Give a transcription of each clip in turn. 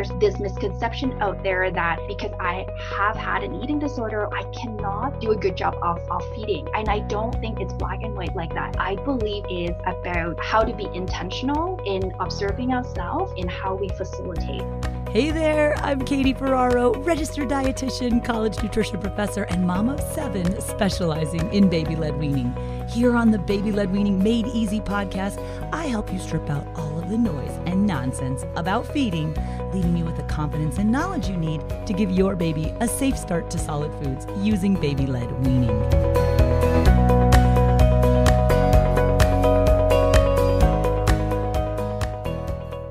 there's this misconception out there that because I have had an eating disorder, I cannot do a good job of, of feeding. And I don't think it's black and white like that. I believe is about how to be intentional in observing ourselves in how we facilitate. Hey there, I'm Katie Ferraro, registered dietitian, college nutrition professor, and mom of seven specializing in baby led weaning. Here on the Baby Led Weaning Made Easy podcast, I help you strip out all of the noise and nonsense about feeding, leaving you with the confidence and knowledge you need to give your baby a safe start to solid foods using baby led weaning.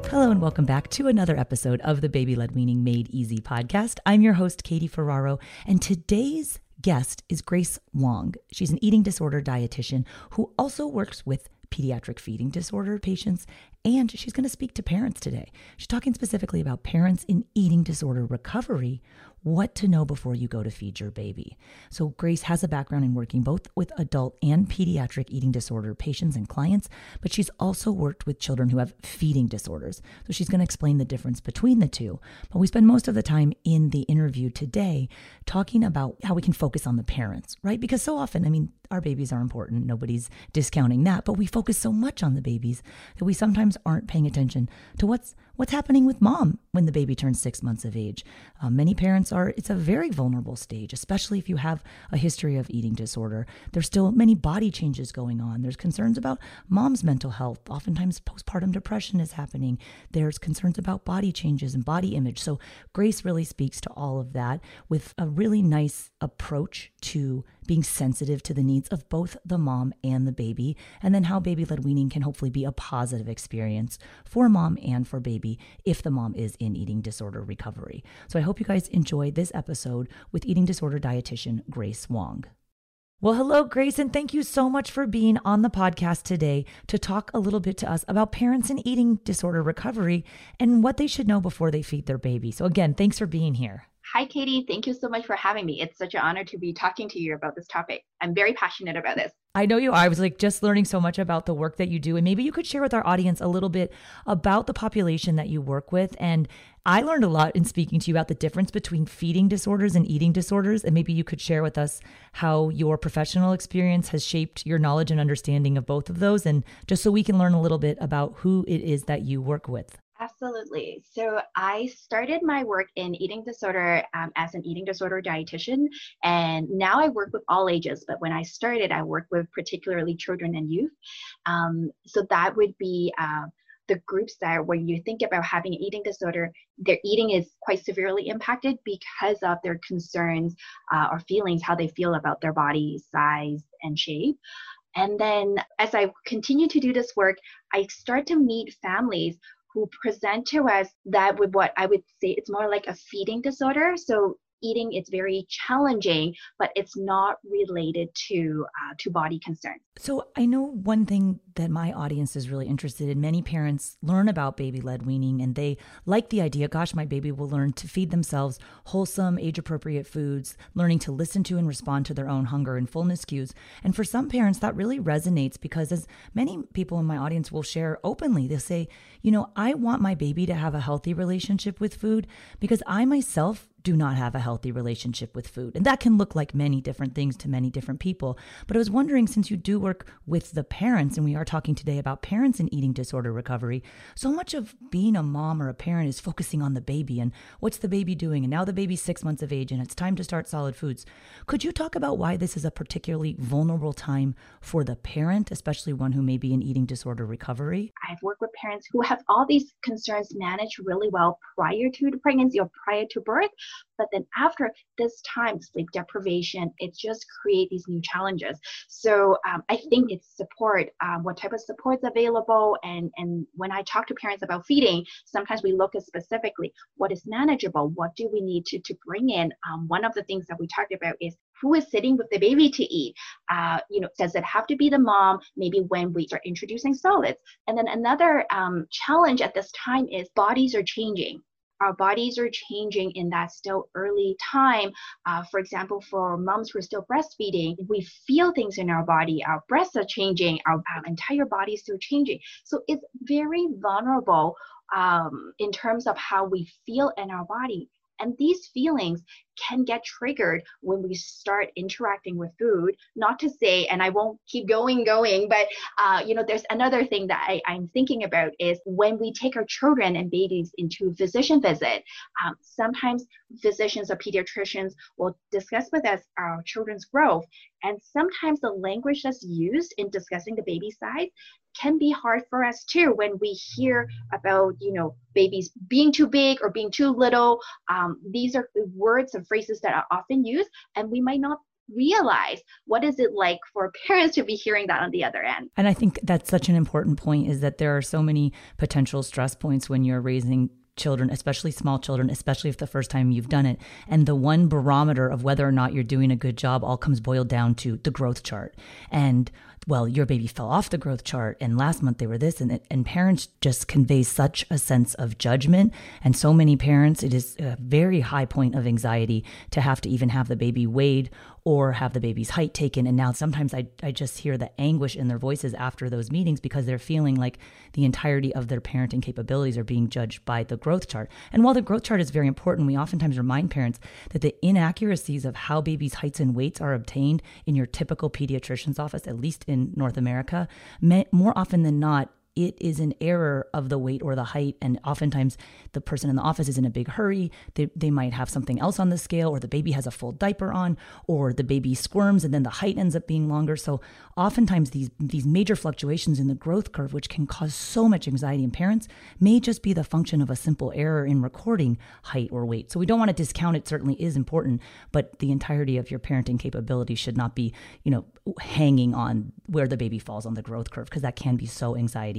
Hello, and welcome back to another episode of the Baby Led Weaning Made Easy podcast. I'm your host, Katie Ferraro, and today's guest is Grace Wong. She's an eating disorder dietitian who also works with pediatric feeding disorder patients and she's going to speak to parents today. She's talking specifically about parents in eating disorder recovery, what to know before you go to feed your baby. So, Grace has a background in working both with adult and pediatric eating disorder patients and clients, but she's also worked with children who have feeding disorders. So, she's going to explain the difference between the two. But we spend most of the time in the interview today talking about how we can focus on the parents, right? Because so often, I mean, our babies are important. Nobody's discounting that, but we focus so much on the babies that we sometimes aren't paying attention to what's what's happening with mom when the baby turns six months of age. Uh, many parents are, it's a very vulnerable stage, especially if you have a history of eating disorder. There's still many body changes going on. There's concerns about mom's mental health. Oftentimes, postpartum depression is happening. There's concerns about body changes and body image. So, Grace really speaks to all of that with a really nice approach to being sensitive to the needs of both the mom and the baby, and then how baby led weaning can hopefully be a positive experience for mom and for baby if the mom is in eating disorder recovery. So I hope you guys enjoyed this episode with eating disorder dietitian Grace Wong. Well, hello, Grace, and thank you so much for being on the podcast today to talk a little bit to us about parents in eating disorder recovery and what they should know before they feed their baby. So, again, thanks for being here. Hi, Katie. Thank you so much for having me. It's such an honor to be talking to you about this topic. I'm very passionate about this. I know you are. I was like just learning so much about the work that you do. And maybe you could share with our audience a little bit about the population that you work with. And I learned a lot in speaking to you about the difference between feeding disorders and eating disorders. And maybe you could share with us how your professional experience has shaped your knowledge and understanding of both of those. And just so we can learn a little bit about who it is that you work with. Absolutely. So I started my work in eating disorder um, as an eating disorder dietitian, and now I work with all ages. But when I started, I worked with particularly children and youth. Um, so that would be uh, the groups that when you think about having an eating disorder, their eating is quite severely impacted because of their concerns uh, or feelings, how they feel about their body size and shape. And then as I continue to do this work, I start to meet families who present to us that with what I would say it's more like a feeding disorder. So eating is very challenging, but it's not related to uh, to body concerns. So I know one thing that my audience is really interested in. Many parents learn about baby led weaning and they like the idea. Gosh, my baby will learn to feed themselves wholesome, age appropriate foods, learning to listen to and respond to their own hunger and fullness cues. And for some parents, that really resonates because as many people in my audience will share openly, they'll say, you know, I want my baby to have a healthy relationship with food because I myself do not have a healthy relationship with food. And that can look like many different things to many different people. But I was wondering since you do work with the parents, and we are talking today about parents and eating disorder recovery, so much of being a mom or a parent is focusing on the baby and what's the baby doing. And now the baby's six months of age and it's time to start solid foods. Could you talk about why this is a particularly vulnerable time for the parent, especially one who may be in eating disorder recovery? I've worked with parents who have all these concerns managed really well prior to pregnancy or prior to birth but then after this time, sleep deprivation, it just create these new challenges. So um, I think it's support, um, what type of support is available. And, and when I talk to parents about feeding, sometimes we look at specifically what is manageable, what do we need to, to bring in. Um, one of the things that we talked about is who is sitting with the baby to eat uh, you know does it have to be the mom maybe when we start introducing solids and then another um, challenge at this time is bodies are changing our bodies are changing in that still early time. Uh, for example, for moms who are still breastfeeding, we feel things in our body. Our breasts are changing, our, our entire body is still changing. So it's very vulnerable um, in terms of how we feel in our body. And these feelings can get triggered when we start interacting with food. Not to say, and I won't keep going, going, but uh, you know, there's another thing that I, I'm thinking about is when we take our children and babies into a physician visit. Um, sometimes physicians or pediatricians will discuss with us our children's growth, and sometimes the language that's used in discussing the baby size can be hard for us too when we hear about you know babies being too big or being too little um, these are words and phrases that are often used and we might not realize what is it like for parents to be hearing that on the other end and i think that's such an important point is that there are so many potential stress points when you're raising children, especially small children, especially if the first time you've done it. And the one barometer of whether or not you're doing a good job all comes boiled down to the growth chart. And well, your baby fell off the growth chart and last month they were this and and parents just convey such a sense of judgment. And so many parents it is a very high point of anxiety to have to even have the baby weighed or have the baby's height taken and now sometimes I I just hear the anguish in their voices after those meetings because they're feeling like the entirety of their parenting capabilities are being judged by the growth chart. And while the growth chart is very important, we oftentimes remind parents that the inaccuracies of how babies' heights and weights are obtained in your typical pediatrician's office, at least in North America, more often than not it is an error of the weight or the height. And oftentimes the person in the office is in a big hurry. They, they might have something else on the scale, or the baby has a full diaper on, or the baby squirms and then the height ends up being longer. So oftentimes these, these major fluctuations in the growth curve, which can cause so much anxiety in parents, may just be the function of a simple error in recording height or weight. So we don't want to discount it, certainly is important, but the entirety of your parenting capability should not be, you know, hanging on where the baby falls on the growth curve, because that can be so anxiety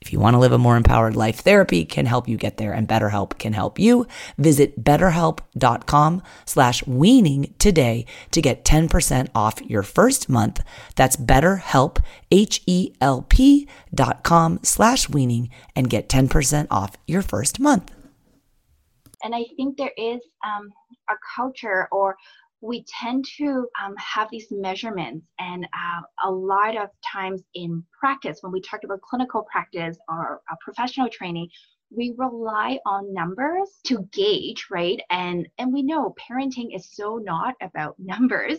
if you want to live a more empowered life, therapy can help you get there and BetterHelp can help you. Visit betterhelp.com slash weaning today to get 10% off your first month. That's betterhelp, H-E-L-P dot com slash weaning and get 10% off your first month. And I think there is um, a culture or we tend to um, have these measurements and uh, a lot of times in practice when we talk about clinical practice or uh, professional training we rely on numbers to gauge right? And and we know parenting is so not about numbers.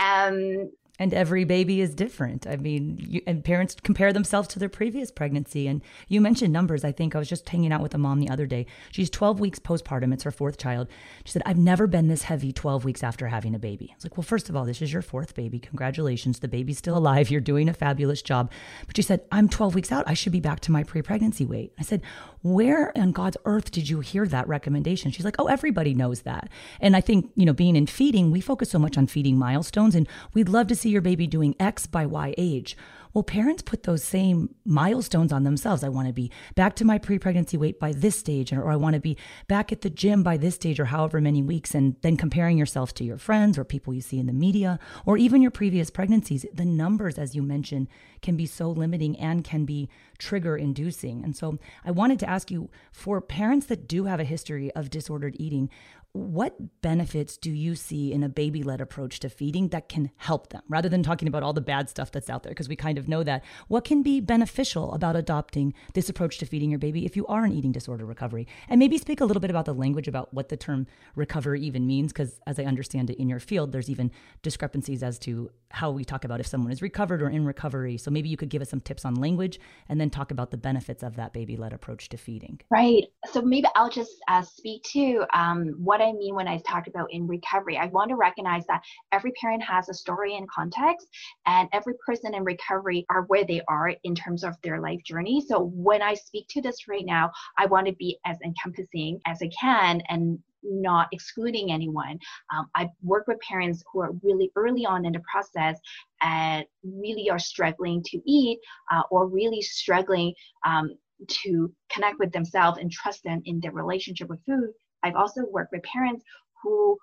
Um And every baby is different. I mean, you, and parents compare themselves to their previous pregnancy. And you mentioned numbers. I think I was just hanging out with a mom the other day. She's 12 weeks postpartum. It's her fourth child. She said, I've never been this heavy 12 weeks after having a baby. I was like, well, first of all, this is your fourth baby. Congratulations. The baby's still alive. You're doing a fabulous job. But she said, I'm 12 weeks out. I should be back to my pre pregnancy weight. I said, where on God's earth did you hear that recommendation? She's like, oh, everybody knows that. And I think, you know, being in feeding, we focus so much on feeding milestones and we'd love to see your baby doing X by Y age. Well, parents put those same milestones on themselves. I want to be back to my pre pregnancy weight by this stage, or I want to be back at the gym by this stage, or however many weeks. And then comparing yourself to your friends or people you see in the media, or even your previous pregnancies. The numbers, as you mentioned, can be so limiting and can be trigger inducing. And so I wanted to ask you for parents that do have a history of disordered eating, what benefits do you see in a baby led approach to feeding that can help them rather than talking about all the bad stuff that's out there? Because we kind of know that. What can be beneficial about adopting this approach to feeding your baby if you are in eating disorder recovery? And maybe speak a little bit about the language about what the term recovery even means, because as I understand it in your field, there's even discrepancies as to how we talk about if someone is recovered or in recovery. So maybe you could give us some tips on language and then talk about the benefits of that baby led approach to feeding. Right. So maybe I'll just uh, speak to um, what I mean when I talk about in recovery. I want to recognize that every parent has a story and context, and every person in recovery are where they are in terms of their life journey. So when I speak to this right now, I want to be as encompassing as I can and not excluding anyone. Um, I work with parents who are really early on in the process and really are struggling to eat uh, or really struggling um, to connect with themselves and trust them in their relationship with food. I've also worked with parents who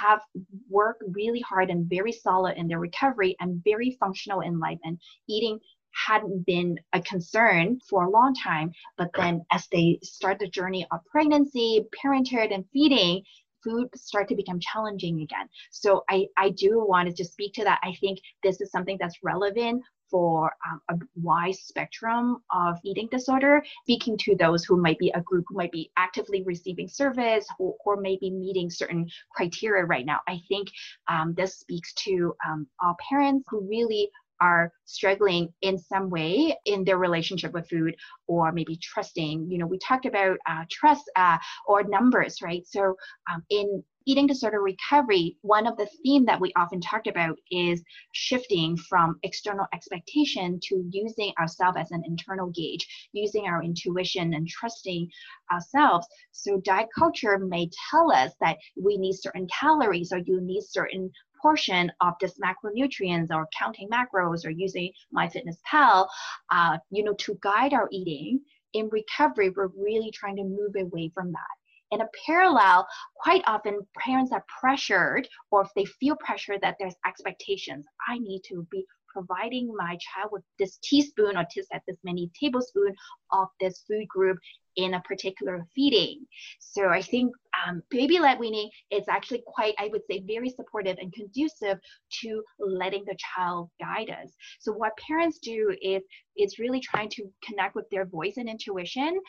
have worked really hard and very solid in their recovery and very functional in life and eating hadn't been a concern for a long time. But then as they start the journey of pregnancy, parenthood, and feeding, food start to become challenging again. So I, I do want to just speak to that. I think this is something that's relevant for um, a wide spectrum of eating disorder, speaking to those who might be a group who might be actively receiving service or, or maybe meeting certain criteria right now. I think um, this speaks to um, all parents who really are struggling in some way in their relationship with food or maybe trusting you know we talked about uh, trust uh, or numbers right? So um, in eating disorder recovery one of the theme that we often talked about is shifting from external expectation to using ourselves as an internal gauge using our intuition and trusting ourselves. So diet culture may tell us that we need certain calories or you need certain portion of this macronutrients or counting macros or using MyFitnessPal, uh, you know, to guide our eating. In recovery, we're really trying to move away from that. In a parallel, quite often parents are pressured, or if they feel pressure that there's expectations, I need to be providing my child with this teaspoon or this at this many tablespoon of this food group in a particular feeding. So I think um, baby led weaning is actually quite, I would say, very supportive and conducive to letting the child guide us. So what parents do is is really trying to connect with their voice and intuition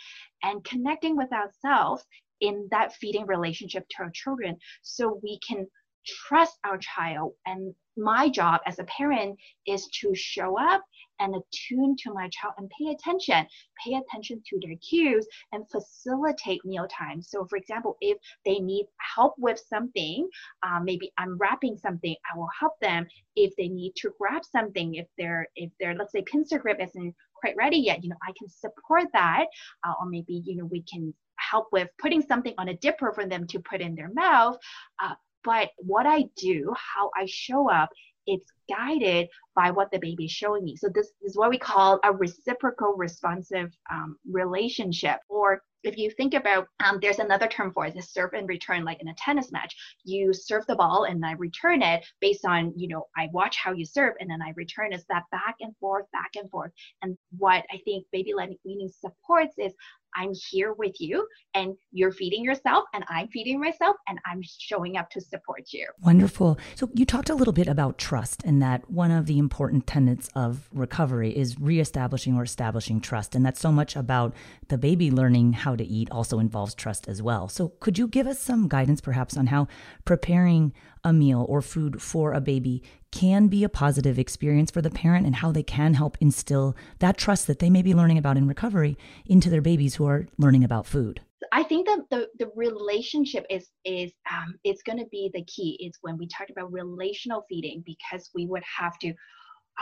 and connecting with ourselves in that feeding relationship to our children so we can trust our child and my job as a parent is to show up and attune to my child and pay attention, pay attention to their cues and facilitate meal time. So, for example, if they need help with something, uh, maybe unwrapping something, I will help them. If they need to grab something, if they're if they're let's say pincer grip isn't quite ready yet, you know, I can support that, uh, or maybe you know we can help with putting something on a dipper for them to put in their mouth. Uh, but what I do, how I show up, it's guided by what the baby is showing me. So this is what we call a reciprocal responsive um, relationship. Or if you think about, um, there's another term for it, is serve and return, like in a tennis match. You serve the ball and I return it based on, you know, I watch how you serve and then I return. Is that back and forth, back and forth. And what I think baby weaning supports is I'm here with you and you're feeding yourself and I'm feeding myself and I'm showing up to support you. Wonderful. So you talked a little bit about trust and that one of the important tenets of recovery is reestablishing or establishing trust. And that's so much about the baby learning how to eat also involves trust as well. So could you give us some guidance perhaps on how preparing a meal or food for a baby can be a positive experience for the parent and how they can help instill that trust that they may be learning about in recovery into their babies who are learning about food. I think that the, the relationship is is um, it's going to be the key. Is when we talk about relational feeding because we would have to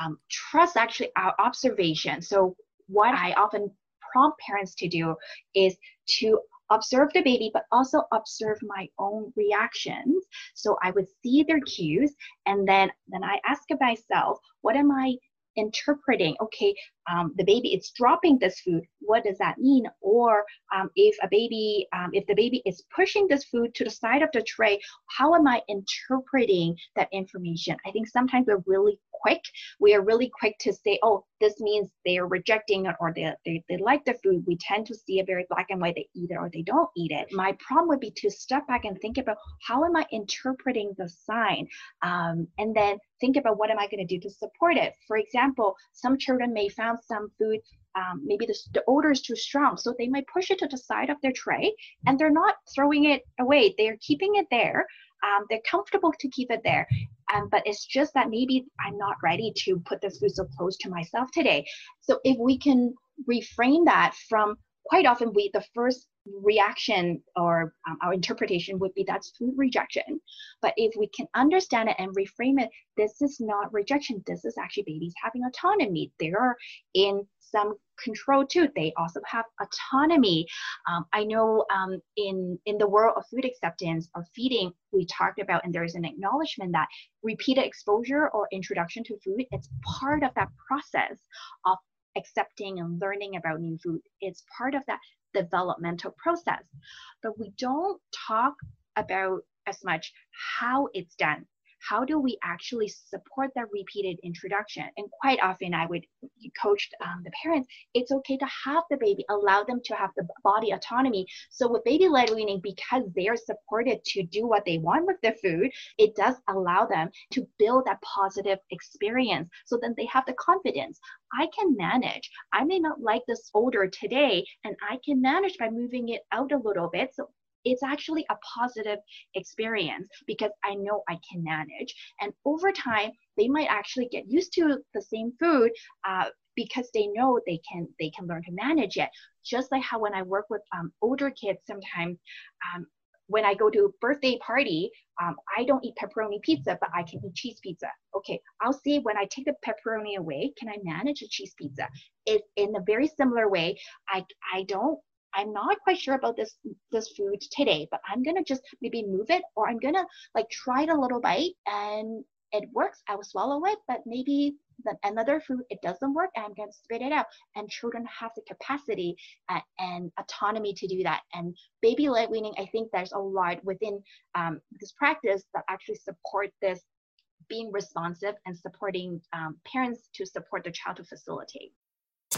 um, trust actually our observation. So what I often prompt parents to do is to observe the baby, but also observe my own reactions. So I would see their cues, and then then I ask myself, what am I interpreting? Okay, um, the baby is dropping this food. What does that mean? Or um, if a baby, um, if the baby is pushing this food to the side of the tray, how am I interpreting that information? I think sometimes we're really quick. We are really quick to say, oh, this means they are rejecting it or they, they, they like the food. We tend to see a very black and white, they eat it or they don't eat it. My problem would be to step back and think about how am I interpreting the sign? Um, and then think about what am I going to do to support it. For example, some children may found some food um, maybe the, the odor is too strong so they might push it to the side of their tray and they're not throwing it away they're keeping it there um, they're comfortable to keep it there. Um, but it's just that maybe i'm not ready to put this food so close to myself today. So if we can reframe that from quite often we the first reaction or um, our interpretation would be that's food rejection. But if we can understand it and reframe it this is not rejection. This is actually babies having autonomy. They're in some control too. They also have autonomy. Um, i know um, in in the world of food acceptance or feeding we talked about and there's an acknowledgement that repeated exposure or introduction to food it's part of that process of accepting and learning about new food. It's part of that developmental process. But we don't talk about as much how it's done how do we actually support that repeated introduction? And quite often I would coach um, the parents, it's okay to have the baby, allow them to have the body autonomy. So with baby-led weaning, because they're supported to do what they want with the food, it does allow them to build that positive experience. So then they have the confidence. I can manage. I may not like this odor today, and I can manage by moving it out a little bit. So it's actually a positive experience because I know I can manage. And over time, they might actually get used to the same food uh, because they know they can they can learn to manage it. Just like how when I work with um, older kids, sometimes um, when I go to a birthday party, um, I don't eat pepperoni pizza, but I can eat cheese pizza. Okay, I'll see when I take the pepperoni away, can I manage a cheese pizza? It, in a very similar way, I, I don't I'm not quite sure about this this food today, but I'm gonna just maybe move it or I'm gonna like try it a little bite and it works, I will swallow it, but maybe the, another food it doesn't work and I'm gonna spit it out. And children have the capacity uh, and autonomy to do that. And baby led weaning, I think there's a lot within um, this practice that actually support this being responsive and supporting um, parents to support the child to facilitate.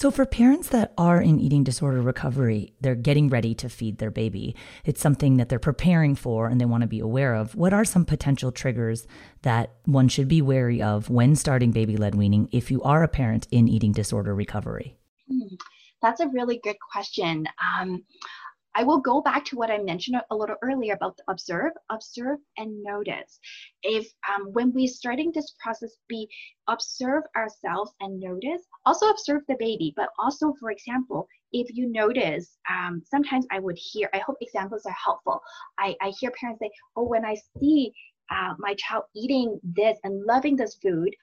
So, for parents that are in eating disorder recovery, they're getting ready to feed their baby. It's something that they're preparing for and they want to be aware of. What are some potential triggers that one should be wary of when starting baby led weaning if you are a parent in eating disorder recovery? Hmm, that's a really good question. Um, I will go back to what I mentioned a little earlier about observe, observe, and notice. If um, when we're starting this process, be observe ourselves and notice. Also observe the baby, but also, for example, if you notice, um, sometimes I would hear. I hope examples are helpful. I, I hear parents say, "Oh, when I see uh, my child eating this and loving this food,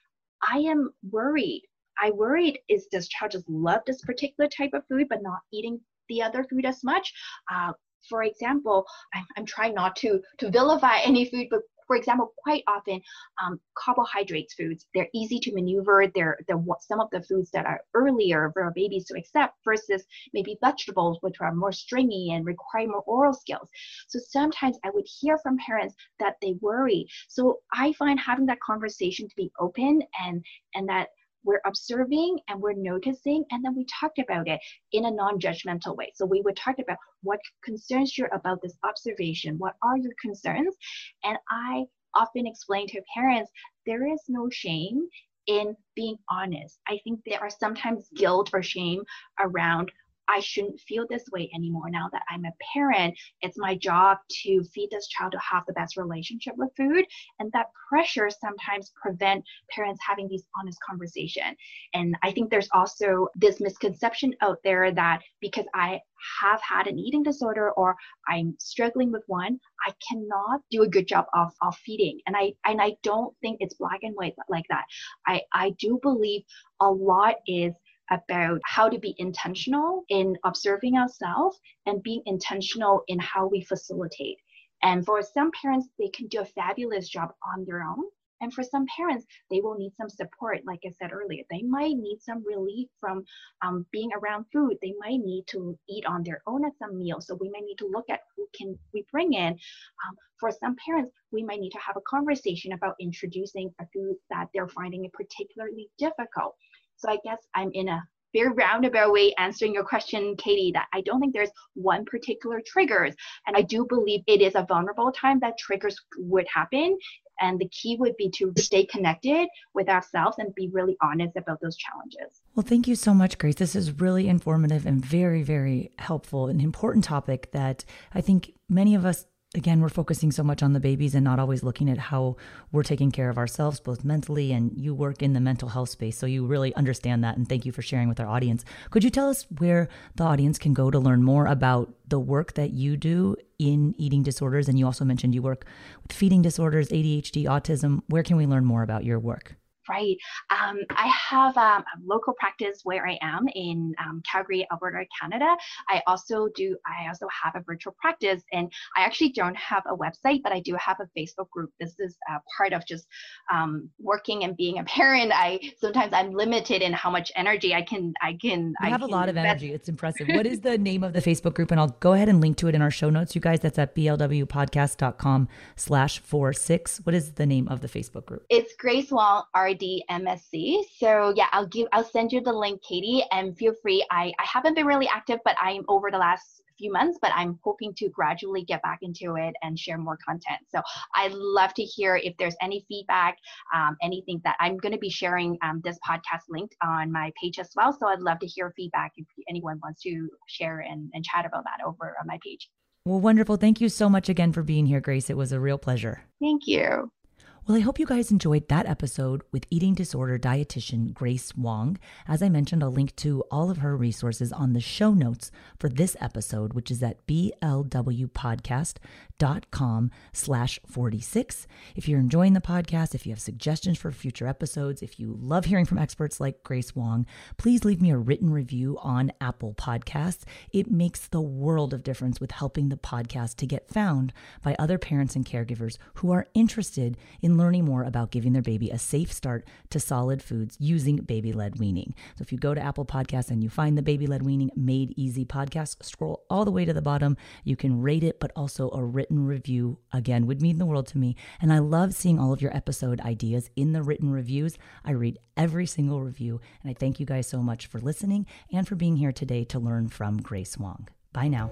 I am worried." I worried is this child just love this particular type of food but not eating the other food as much. Uh, for example, I'm, I'm trying not to to vilify any food, but for example, quite often um, carbohydrates foods, they're easy to maneuver. They're, they're some of the foods that are earlier for babies to accept versus maybe vegetables, which are more stringy and require more oral skills. So sometimes I would hear from parents that they worry. So I find having that conversation to be open and and that we're observing and we're noticing and then we talked about it in a non-judgmental way. So we would talk about what concerns you about this observation what are your concerns? And i often explain to parents there is no shame in being honest. I think there are sometimes guilt or shame around I shouldn't feel this way anymore now that I'm a parent. It's my job to feed this child to have the best relationship with food. And that pressure sometimes prevent parents having these honest conversation. And I think there's also this misconception out there that because I have had an eating disorder or I'm struggling with one, I cannot do a good job of, of feeding. And I and I don't think it's black and white like that. I, I do believe a lot is about how to be intentional in observing ourselves and being intentional in how we facilitate. And for some parents, they can do a fabulous job on their own. And for some parents, they will need some support. Like I said earlier, they might need some relief from um, being around food. They might need to eat on their own at some meal. So we might need to look at who can we bring in. Um, for some parents, we might need to have a conversation about introducing a food that they're finding it particularly difficult. So I guess I'm in a very roundabout way answering your question, Katie, that I don't think there's one particular triggers. And I do believe it is a vulnerable time that triggers would happen. And the key would be to stay connected with ourselves and be really honest about those challenges. Well, thank you so much, Grace. This is really informative and very, very helpful, an important topic that I think many of us again, we're focusing so much on the babies and not always looking at how we're taking care of ourselves, both mentally and you work in the mental health space. So you really understand that. And thank you for sharing with our audience. Could you tell us where the audience can go to learn more about the work that you do in eating disorders? And you also mentioned you work with feeding disorders, ADHD, autism. Where can we learn more about your work? Right. Um, I have um, a local practice where I am in um, Calgary, Alberta, Canada. I also do. I also have a virtual practice, and I actually don't have a website, but I do have a Facebook group. This is uh, part of just um, working and being a parent. I sometimes I'm limited in how much energy I can. I can. You I have a lot of energy. It's impressive. what is the name of the Facebook group? And I'll go ahead and link to it in our show notes, you guys. That's at blwpodcast.com slash four six. What is the name of the Facebook group? It's Grace Wall R MSc. So yeah, I'll give I'll send you the link, Katie, and feel free. I, I haven't been really active, but I'm over the last few months, but I'm hoping to gradually get back into it and share more content. So I'd love to hear if there's any feedback, um, anything that I'm going to be sharing um, this podcast linked on my page as well. So I'd love to hear feedback if anyone wants to share and, and chat about that over on my page. Well, wonderful. Thank you so much again for being here, Grace. It was a real pleasure. Thank you. Well, I hope you guys enjoyed that episode with eating disorder dietitian Grace Wong. As I mentioned, I'll link to all of her resources on the show notes for this episode, which is at blwpodcast.com slash 46. If you're enjoying the podcast, if you have suggestions for future episodes, if you love hearing from experts like Grace Wong, please leave me a written review on Apple Podcasts. It makes the world of difference with helping the podcast to get found by other parents and caregivers who are interested in learning more about giving their baby a safe start to solid foods using baby led weaning. So if you go to Apple Podcasts and you find the baby led weaning made easy podcast, scroll all the way to the bottom. You can rate it, but also a written review again would mean the world to me. And I love seeing all of your episode ideas in the written reviews. I read every single review, and I thank you guys so much for listening and for being here today to learn from Grace Wong. Bye now.